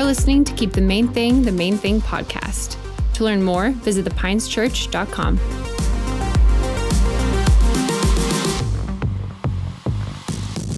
You're listening to Keep the Main Thing the Main Thing podcast. To learn more, visit thepineschurch.com.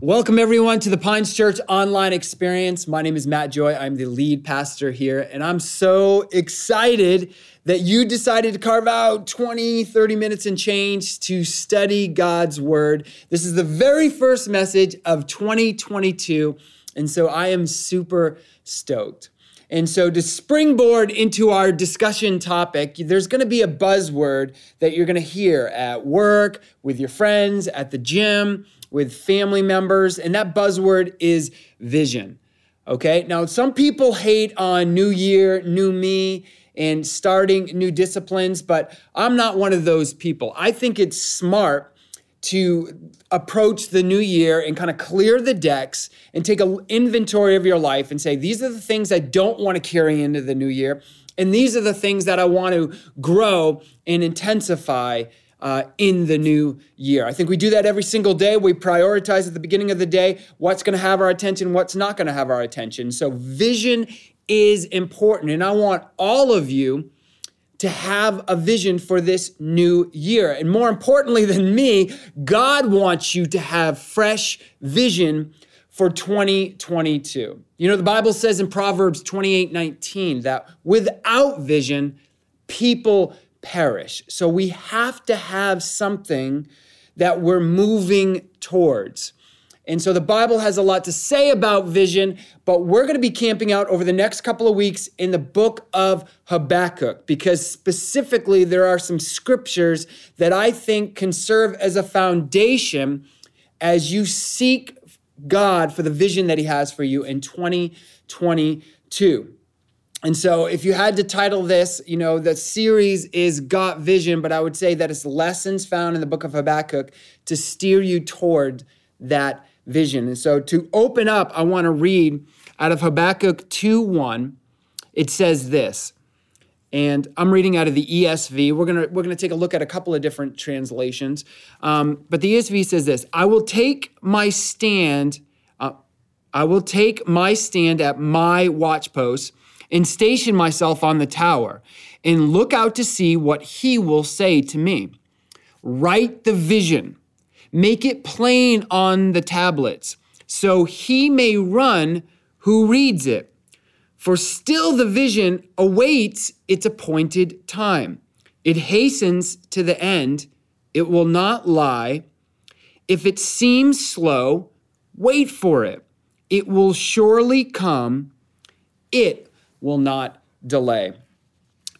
Welcome, everyone, to the Pines Church online experience. My name is Matt Joy. I'm the lead pastor here, and I'm so excited that you decided to carve out 20, 30 minutes and change to study God's Word. This is the very first message of 2022, and so I am super stoked. And so, to springboard into our discussion topic, there's going to be a buzzword that you're going to hear at work, with your friends, at the gym with family members, and that buzzword is vision. Okay, now some people hate on New Year, New Me, and starting new disciplines, but I'm not one of those people. I think it's smart to approach the new year and kind of clear the decks and take an inventory of your life and say, these are the things I don't want to carry into the new year. And these are the things that I want to grow and intensify uh, in the new year. I think we do that every single day. We prioritize at the beginning of the day what's going to have our attention, what's not going to have our attention. So, vision is important. And I want all of you to have a vision for this new year. And more importantly than me, God wants you to have fresh vision for 2022. You know, the Bible says in Proverbs 28 19 that without vision, people perish. So we have to have something that we're moving towards. And so the Bible has a lot to say about vision, but we're going to be camping out over the next couple of weeks in the book of Habakkuk because specifically there are some scriptures that I think can serve as a foundation as you seek God for the vision that He has for you in 2022. And so, if you had to title this, you know, the series is Got Vision, but I would say that it's lessons found in the book of Habakkuk to steer you toward that vision. And so, to open up, I want to read out of Habakkuk 2 1. It says this, and I'm reading out of the ESV. We're gonna we're gonna take a look at a couple of different translations, um, but the ESV says this: "I will take my stand. Uh, I will take my stand at my watchpost." and station myself on the tower and look out to see what he will say to me. Write the vision, make it plain on the tablets, so he may run who reads it. For still the vision awaits its appointed time. It hastens to the end, it will not lie. If it seems slow, wait for it. It will surely come. It will not delay.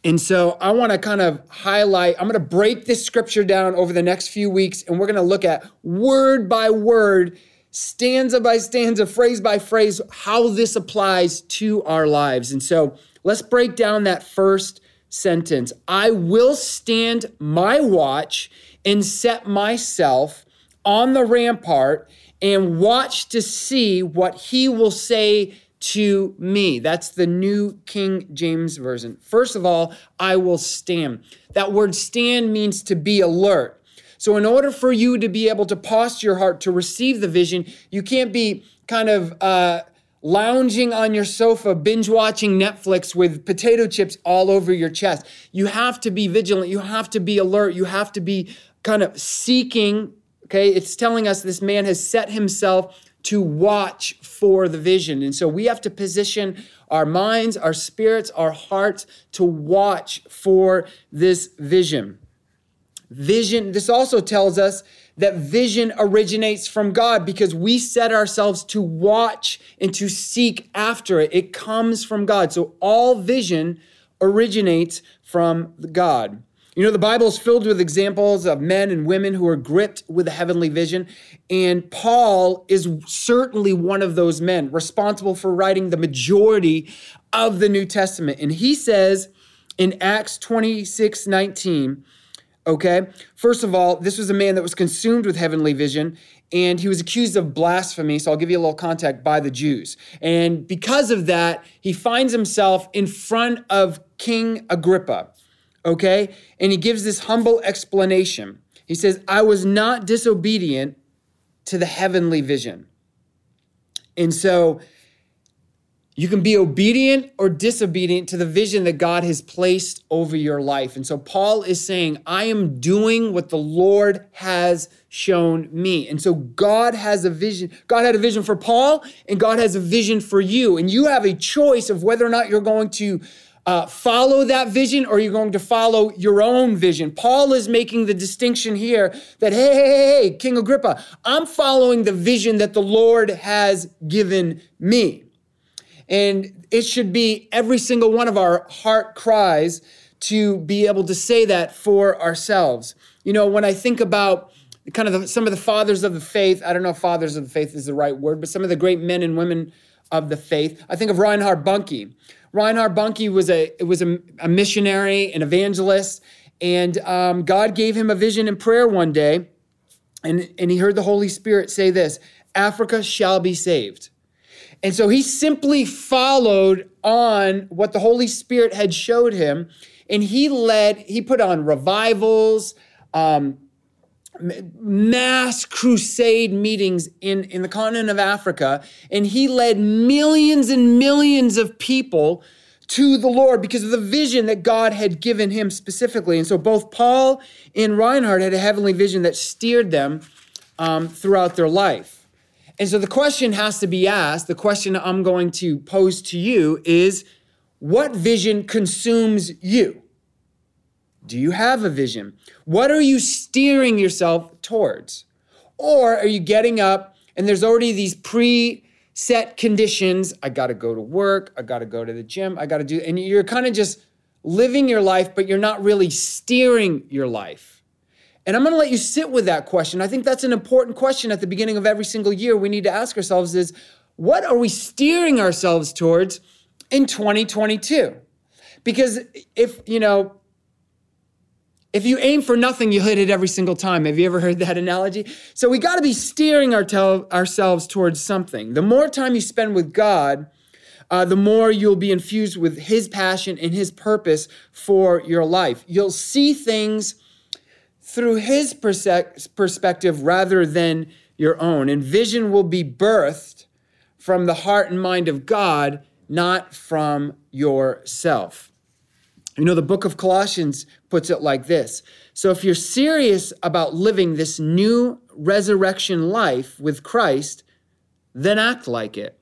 And so I want to kind of highlight, I'm going to break this scripture down over the next few weeks, and we're going to look at word by word, stanza by stanza, phrase by phrase, how this applies to our lives. And so let's break down that first sentence I will stand my watch and set myself on the rampart and watch to see what he will say to me. That's the New King James Version. First of all, I will stand. That word stand means to be alert. So, in order for you to be able to posture your heart to receive the vision, you can't be kind of uh, lounging on your sofa, binge watching Netflix with potato chips all over your chest. You have to be vigilant. You have to be alert. You have to be kind of seeking. Okay, it's telling us this man has set himself to watch for the vision. And so we have to position our minds, our spirits, our hearts to watch for this vision. Vision, this also tells us that vision originates from God because we set ourselves to watch and to seek after it. It comes from God. So all vision originates from God. You know, the Bible is filled with examples of men and women who are gripped with a heavenly vision. And Paul is certainly one of those men responsible for writing the majority of the New Testament. And he says in Acts 26 19, okay, first of all, this was a man that was consumed with heavenly vision and he was accused of blasphemy. So I'll give you a little context by the Jews. And because of that, he finds himself in front of King Agrippa okay? And he gives this humble explanation. He says, I was not disobedient to the heavenly vision. And so You can be obedient or disobedient to the vision that God has placed over your life. And so Paul is saying, I am doing what the Lord has shown me. And so God has a vision. God had a vision for Paul, and God has a vision for you. And you have a choice of whether or not you're going to uh, follow that vision or you're going to follow your own vision. Paul is making the distinction here that, hey, hey, hey, hey, King Agrippa, I'm following the vision that the Lord has given me. And it should be every single one of our heart cries to be able to say that for ourselves. You know, when I think about kind of the, some of the fathers of the faith, I don't know if fathers of the faith is the right word, but some of the great men and women of the faith, I think of Reinhard Bonnke. Reinhard Bonnke was a was a, a missionary, an evangelist, and um, God gave him a vision in prayer one day, and and he heard the Holy Spirit say this: "Africa shall be saved." And so he simply followed on what the Holy Spirit had showed him. And he led, he put on revivals, um, mass crusade meetings in, in the continent of Africa. And he led millions and millions of people to the Lord because of the vision that God had given him specifically. And so both Paul and Reinhard had a heavenly vision that steered them um, throughout their life. And so the question has to be asked, the question I'm going to pose to you is what vision consumes you? Do you have a vision? What are you steering yourself towards? Or are you getting up and there's already these pre set conditions? I got to go to work, I got to go to the gym, I got to do, and you're kind of just living your life, but you're not really steering your life. And I'm going to let you sit with that question. I think that's an important question at the beginning of every single year we need to ask ourselves is what are we steering ourselves towards in 2022? Because if, you know, if you aim for nothing, you hit it every single time. Have you ever heard that analogy? So we got to be steering our tel- ourselves towards something. The more time you spend with God, uh, the more you'll be infused with His passion and His purpose for your life. You'll see things through his perspective rather than your own. And vision will be birthed from the heart and mind of God, not from yourself. You know, the book of Colossians puts it like this So if you're serious about living this new resurrection life with Christ, then act like it.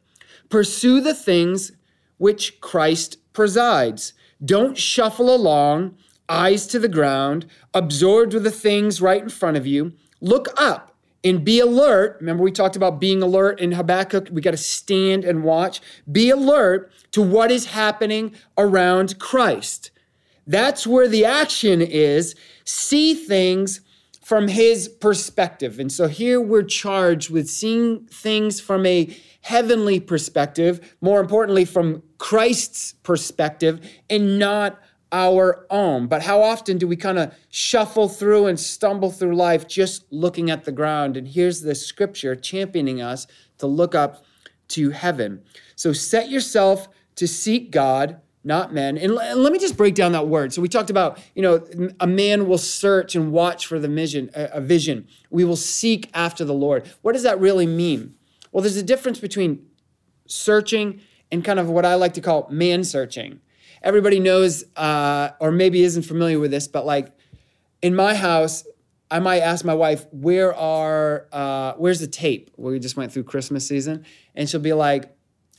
Pursue the things which Christ presides. Don't shuffle along eyes to the ground, absorbed with the things right in front of you. Look up and be alert. Remember, we talked about being alert in Habakkuk. We got to stand and watch. Be alert to what is happening around Christ. That's where the action is. See things from his perspective. And so here we're charged with seeing things from a heavenly perspective, more importantly, from Christ's perspective, and not our own. But how often do we kind of shuffle through and stumble through life just looking at the ground? And here's the scripture championing us to look up to heaven. So set yourself to seek God, not men. And let me just break down that word. So we talked about, you know, a man will search and watch for the vision, a vision. We will seek after the Lord. What does that really mean? Well, there's a difference between searching and kind of what I like to call man searching everybody knows uh, or maybe isn't familiar with this, but like in my house, I might ask my wife, "Where are uh, where's the tape?" We just went through Christmas season, and she'll be like,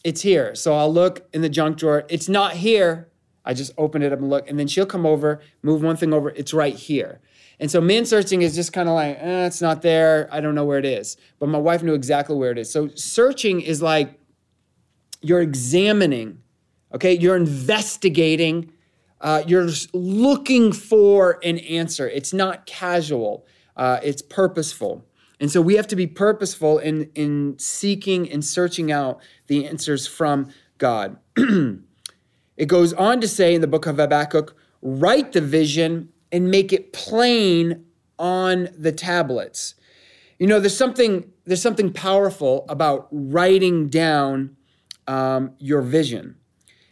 "It's here." So I'll look in the junk drawer. It's not here. I just open it up and look, and then she'll come over, move one thing over. It's right here. And so man searching is just kind of like, eh, it's not there. I don't know where it is. But my wife knew exactly where it is. So searching is like you're examining Okay, you're investigating, uh, you're looking for an answer. It's not casual, uh, it's purposeful. And so we have to be purposeful in, in seeking and searching out the answers from God. it goes on to say in the book of Habakkuk write the vision and make it plain on the tablets. You know, there's something there's something powerful about writing down um, your vision.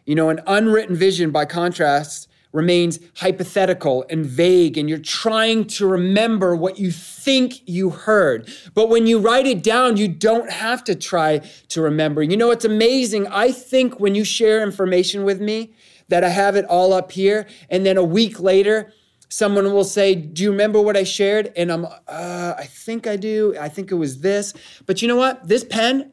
You know, an unwritten vision, by contrast, remains hypothetical and vague, and you're trying to remember what you think you heard. But when you write it down, you don't have to try to remember. You know, it's amazing. I think when you share information with me, that I have it all up here, and then a week later, someone will say, Do you remember what I shared? And I'm, uh, I think I do. I think it was this. But you know what? This pen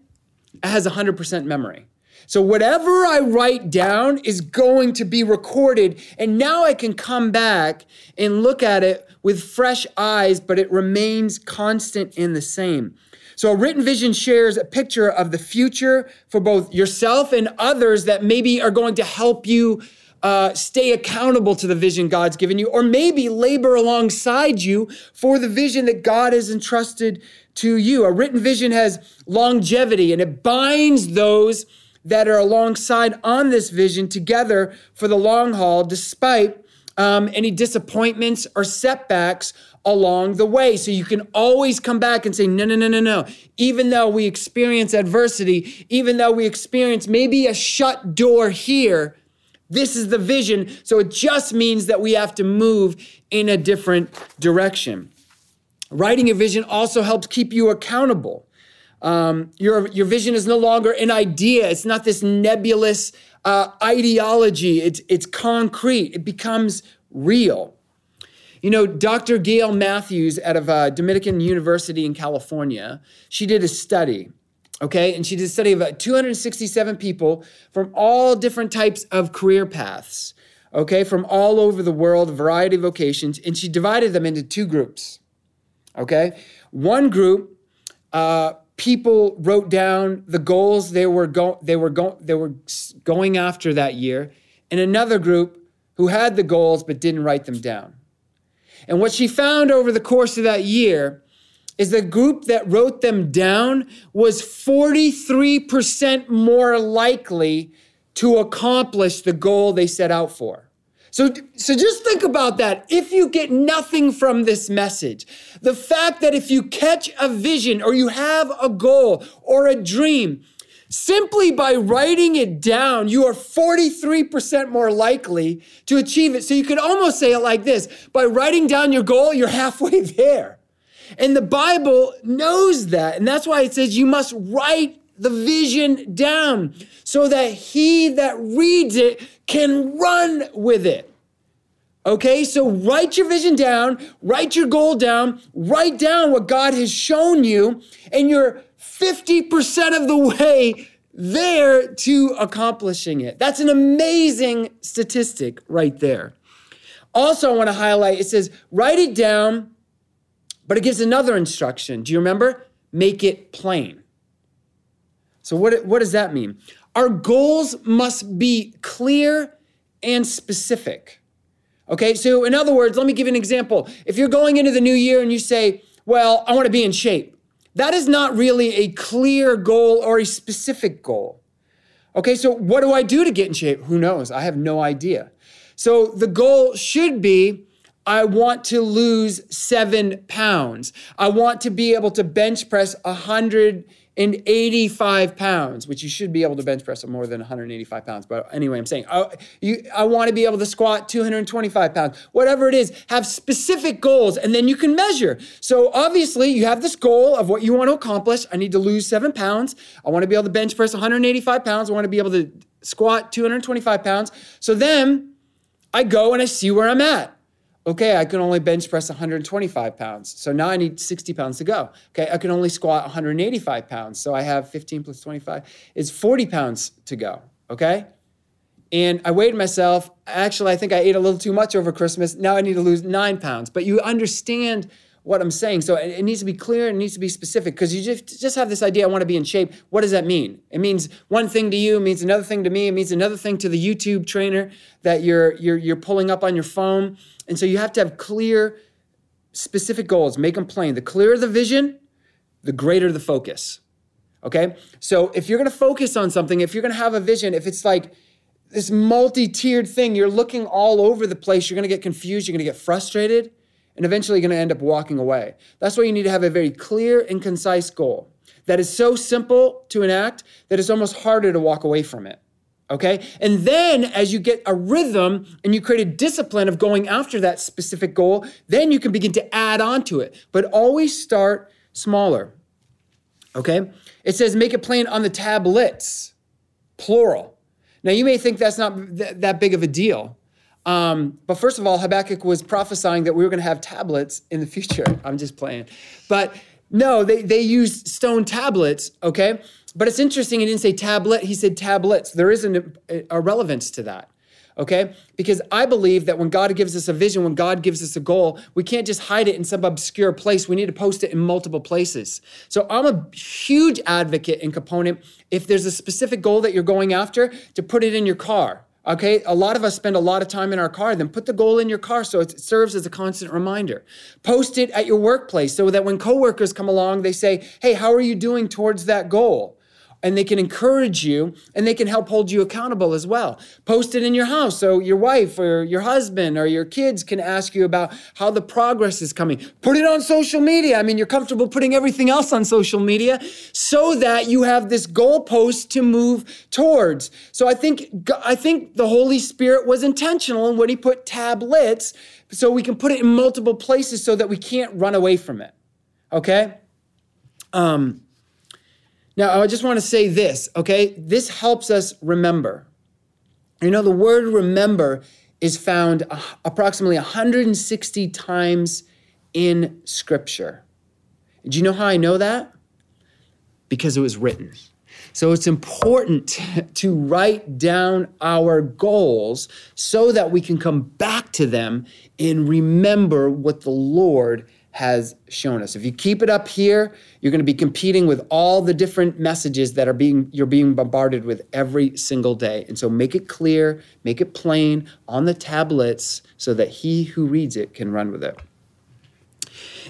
has 100% memory. So whatever I write down is going to be recorded. And now I can come back and look at it with fresh eyes, but it remains constant and the same. So a written vision shares a picture of the future for both yourself and others that maybe are going to help you uh, stay accountable to the vision God's given you, or maybe labor alongside you for the vision that God has entrusted to you. A written vision has longevity and it binds those that are alongside on this vision together for the long haul, despite um, any disappointments or setbacks along the way. So you can always come back and say, no, no, no, no, no. Even though we experience adversity, even though we experience maybe a shut door here, this is the vision. So it just means that we have to move in a different direction. Writing a vision also helps keep you accountable. Um, your, your vision is no longer an idea, it's not this nebulous uh, ideology, it's, it's concrete, it becomes real. You know, Dr. Gail Matthews out of uh, Dominican University in California, she did a study, okay? And she did a study of uh, 267 people from all different types of career paths, okay? From all over the world, a variety of vocations, and she divided them into two groups, okay? One group, uh, people wrote down the goals they were go- they were go- they were going after that year, and another group who had the goals but didn't write them down. And what she found over the course of that year is the group that wrote them down was 43% more likely to accomplish the goal they set out for. So, so just think about that. If you get nothing from this message, the fact that if you catch a vision or you have a goal or a dream, simply by writing it down, you are 43% more likely to achieve it. So you could almost say it like this by writing down your goal, you're halfway there. And the Bible knows that. And that's why it says you must write the vision down so that he that reads it can run with it. Okay, so write your vision down, write your goal down, write down what God has shown you, and you're 50% of the way there to accomplishing it. That's an amazing statistic right there. Also, I want to highlight it says, write it down, but it gives another instruction. Do you remember? Make it plain. So, what, what does that mean? Our goals must be clear and specific. Okay, so in other words, let me give you an example. If you're going into the new year and you say, Well, I want to be in shape, that is not really a clear goal or a specific goal. Okay, so what do I do to get in shape? Who knows? I have no idea. So the goal should be I want to lose seven pounds. I want to be able to bench press a 100 and 85 pounds, which you should be able to bench press more than 185 pounds. But anyway, I'm saying I, you, I want to be able to squat 225 pounds, whatever it is, have specific goals and then you can measure. So obviously, you have this goal of what you want to accomplish. I need to lose seven pounds. I want to be able to bench press 185 pounds. I want to be able to squat 225 pounds. So then I go and I see where I'm at. Okay, I can only bench press 125 pounds. So now I need 60 pounds to go. Okay, I can only squat 185 pounds. So I have 15 plus 25 is 40 pounds to go. Okay? And I weighed myself. Actually, I think I ate a little too much over Christmas. Now I need to lose nine pounds. But you understand what I'm saying. So it, needs to be clear and it needs to be specific because you just, just have this idea, I want to be in shape. What does that mean? It means one thing to you, it means another thing to me, it means another thing to the YouTube trainer that you're, you're, you're pulling up on your phone. And so you have to have clear, specific goals, make them plain. The clearer the vision, the greater the focus. Okay? So if you're gonna focus on something, if you're gonna have a vision, if it's like, this multi tiered thing, you're looking all over the place, you're gonna get confused, you're gonna get frustrated and eventually you're to end up walking away. That's why you need to have a very clear and concise goal that is so simple to enact that it's almost harder to walk away from it. Okay. And then as you get a rhythm and you create a discipline of going after that specific goal, then you can begin to add on to it. But always start smaller. Okay. It says make it plain on the tablets, plural. Now you may think that's not th- that big of a deal. Um, but first of all, Habakkuk was prophesying that we were going to have tablets in the future. I'm just playing. But no, they, they used stone tablets, okay? But it's interesting, he didn't say tablet, he said tablets. There is an, a relevance to that, okay? Because I believe that when God gives us a vision, when God gives us a goal, we can't just hide it in some obscure place. We need to post it in multiple places. So I'm a huge advocate and component if there's a specific goal that you're going after, to put it in your car. Okay, a lot of us spend a lot of time in our car. Then put the goal in your car so it serves as a constant reminder. Post it at your workplace so that when coworkers come along, they say, Hey, how are you doing towards that goal? And they can encourage you and they can help hold you accountable as well. Post it in your house so your wife or your husband or your kids can ask you about how the progress is coming. Put it on social media. I mean, you're comfortable putting everything else on social media so that you have this goalpost to move towards. So I think I think the Holy Spirit was intentional when he put tablets so we can put it in multiple places so that we can't run away from it. Okay? Um now, I just want to say this, okay? This helps us remember. You know, the word remember is found approximately 160 times in Scripture. Do you know how I know that? Because it was written. So it's important to write down our goals so that we can come back to them and remember what the Lord has shown us. If you keep it up here, you're going to be competing with all the different messages that are being you're being bombarded with every single day. And so make it clear, make it plain on the tablets so that he who reads it can run with it.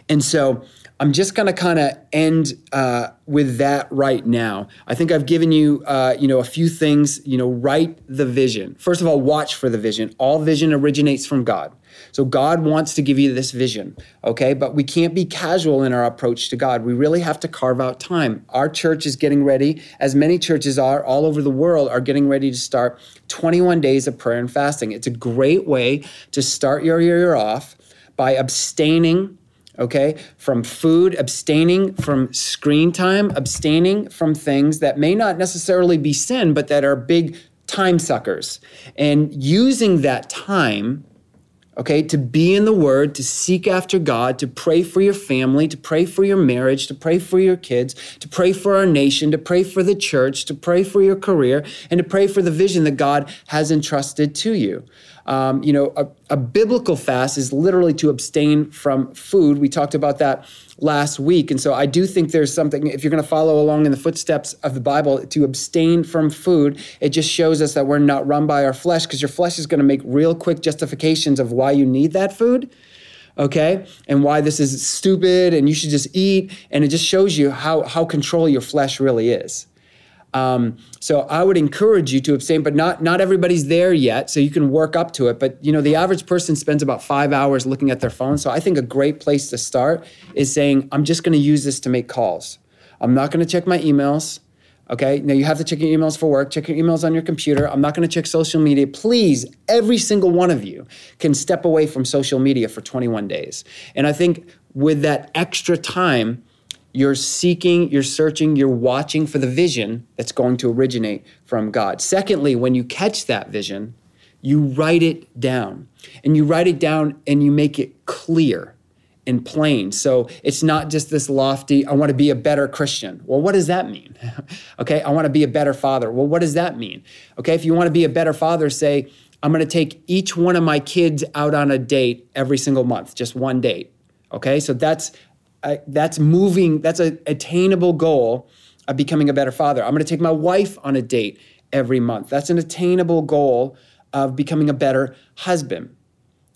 And so I'm just going to kind of end uh, with that right now. I think I've given you, uh, you know, a few things. You know, write the vision. First of all, watch for the vision. All vision originates from God. So God wants to give you this vision, okay? But we can't be casual in our approach to God. We really have to carve out time. Our church is getting ready, as many churches are all over the world, are getting ready to start 21 days of prayer and fasting. It's a great way to start your year off by abstaining okay, from food, abstaining from screen time, abstaining from things that may not necessarily be sin, but that are big time suckers, and using that time okay, to be in the Word, to seek after God, to pray for your family, to pray for your marriage, to pray for your kids, to pray for our nation, to pray for the church, to pray for your career, and to pray for the vision that God has entrusted to you. Um, you know, a, a biblical fast is literally to abstain from food. We talked about that last week. And so I do think there's something, if you're going to follow along in the footsteps of the Bible, to abstain from food, it just shows us that we're not run by our flesh because your flesh is going to make real quick justifications of why you need that food. Okay, and why this is stupid and you should just eat. And it just shows you how, how control your flesh really is. Um, so I would encourage you to abstain, but not not everybody's there yet. So you can work up to it. But you know, the average person spends about five hours looking at their phone. So I think a great place to start is saying, I'm just going to use this to make calls. I'm not going to check my emails. Okay. Now you have to check your emails for work. Check your emails on your computer. I'm not going to check social media. Please, every single one of you can step away from social media for 21 days. And I think with that extra time you're seeking, you're searching, you're watching for the vision that's going to originate from God. Secondly, when you catch that vision, you write it down. And you write it down and you make it clear and plain. So it's not just this lofty, I want to be a better Christian. Well, what does that mean? okay, I want to be a better father. Well, what does that mean? Okay, if you want to be a better father, say, I'm going to take each one of my kids out on a date every single month, just one date. Okay, so that's I, that's moving, that's an attainable goal of becoming a better father. I'm going to take my wife on a date every month. That's an attainable goal of becoming a better husband.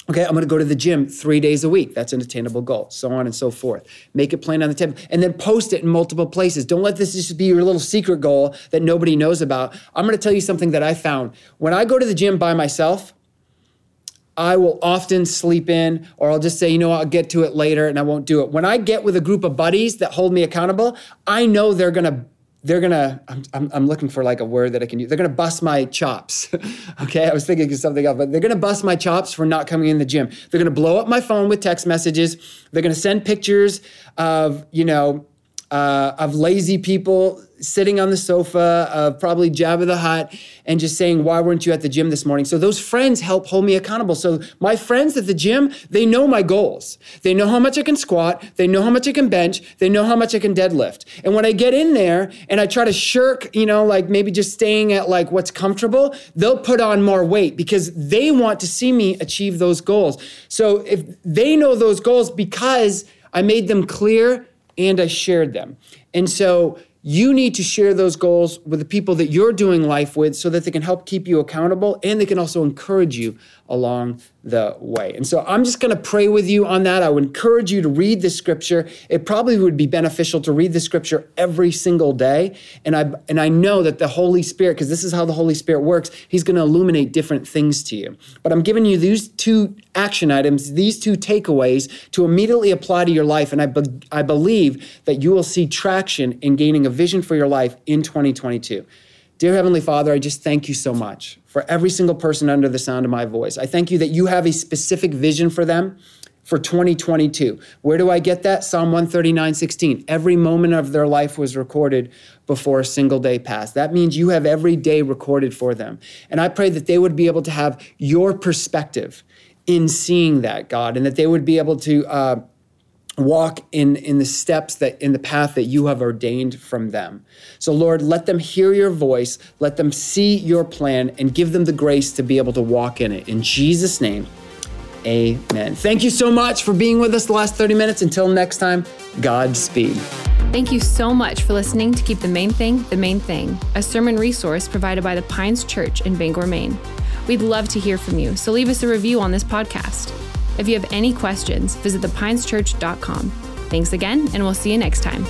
Okay, I'm gonna go to the gym three days a week. That's an attainable goal, so on and so forth. Make it plain on the table and then post it in multiple places. Don't let this just be your little secret goal that nobody knows about. I'm gonna tell you something that I found. When I go to the gym by myself, I will often sleep in, or I'll just say, you know, I'll get to it later and I won't do it. When I get with a group of buddies that hold me accountable, I know they're gonna they're gonna I'm, I'm, I'm, looking for like a word that i can use they're gonna bust my chops okay? I was thinking of something else but they're gonna bust my chops for not coming in the gym. They're gonna blow up my phone with text messages. They're gonna send pictures of you know uh, of lazy people sitting on the sofa of probably Jabba the Hutt and just saying, Why weren't you at the gym this morning? So those friends help hold me accountable. So my friends at the gym, they know my goals. They know how much I can squat. They know how much I can bench. They know how much I can deadlift. And when I get in there and I try to shirk, you know, like maybe just staying at like what's comfortable, they'll put on more weight because they want to see me achieve those goals. So if they know those goals because I made them clear and I shared them. And so you need to share those goals with the people that you're doing life with so that they can help keep you accountable and they can also encourage you along the way. And so I'm just going to pray with you on that. I would encourage you to read the scripture. It probably would be beneficial to read the scripture every single day. And I and I know that the Holy Spirit because this is how the Holy Spirit works, he's going to illuminate different things to you. But I'm giving you these two action items, these two takeaways to immediately apply to your life and I be, I believe that you will see traction in gaining a vision for your life in 2022. Dear Heavenly Father, I just thank you so much for every single person under the sound of my voice. I thank you that you have a specific vision for them for 2022. Where do I get that? Psalm 139, 16. Every moment of their life was recorded before a single day passed. That means you have every day recorded for them. And I pray that they would be able to have your perspective in seeing that, God, and that they would be able to. Uh, walk in in the steps that in the path that you have ordained from them. So lord let them hear your voice let them see your plan and give them the grace to be able to walk in it. In jesus name amen. Thank you so much for being with us the last 30 minutes. Until next time godspeed Thank you so much for listening to Keep the Main Thing the Main Thing, a sermon resource provided by the Pines Church in Bangor, Maine. We'd love to hear from you, so leave us a review on this podcast. If you have any questions, visit thepineschurch.com. Thanks again, and we'll see you next time.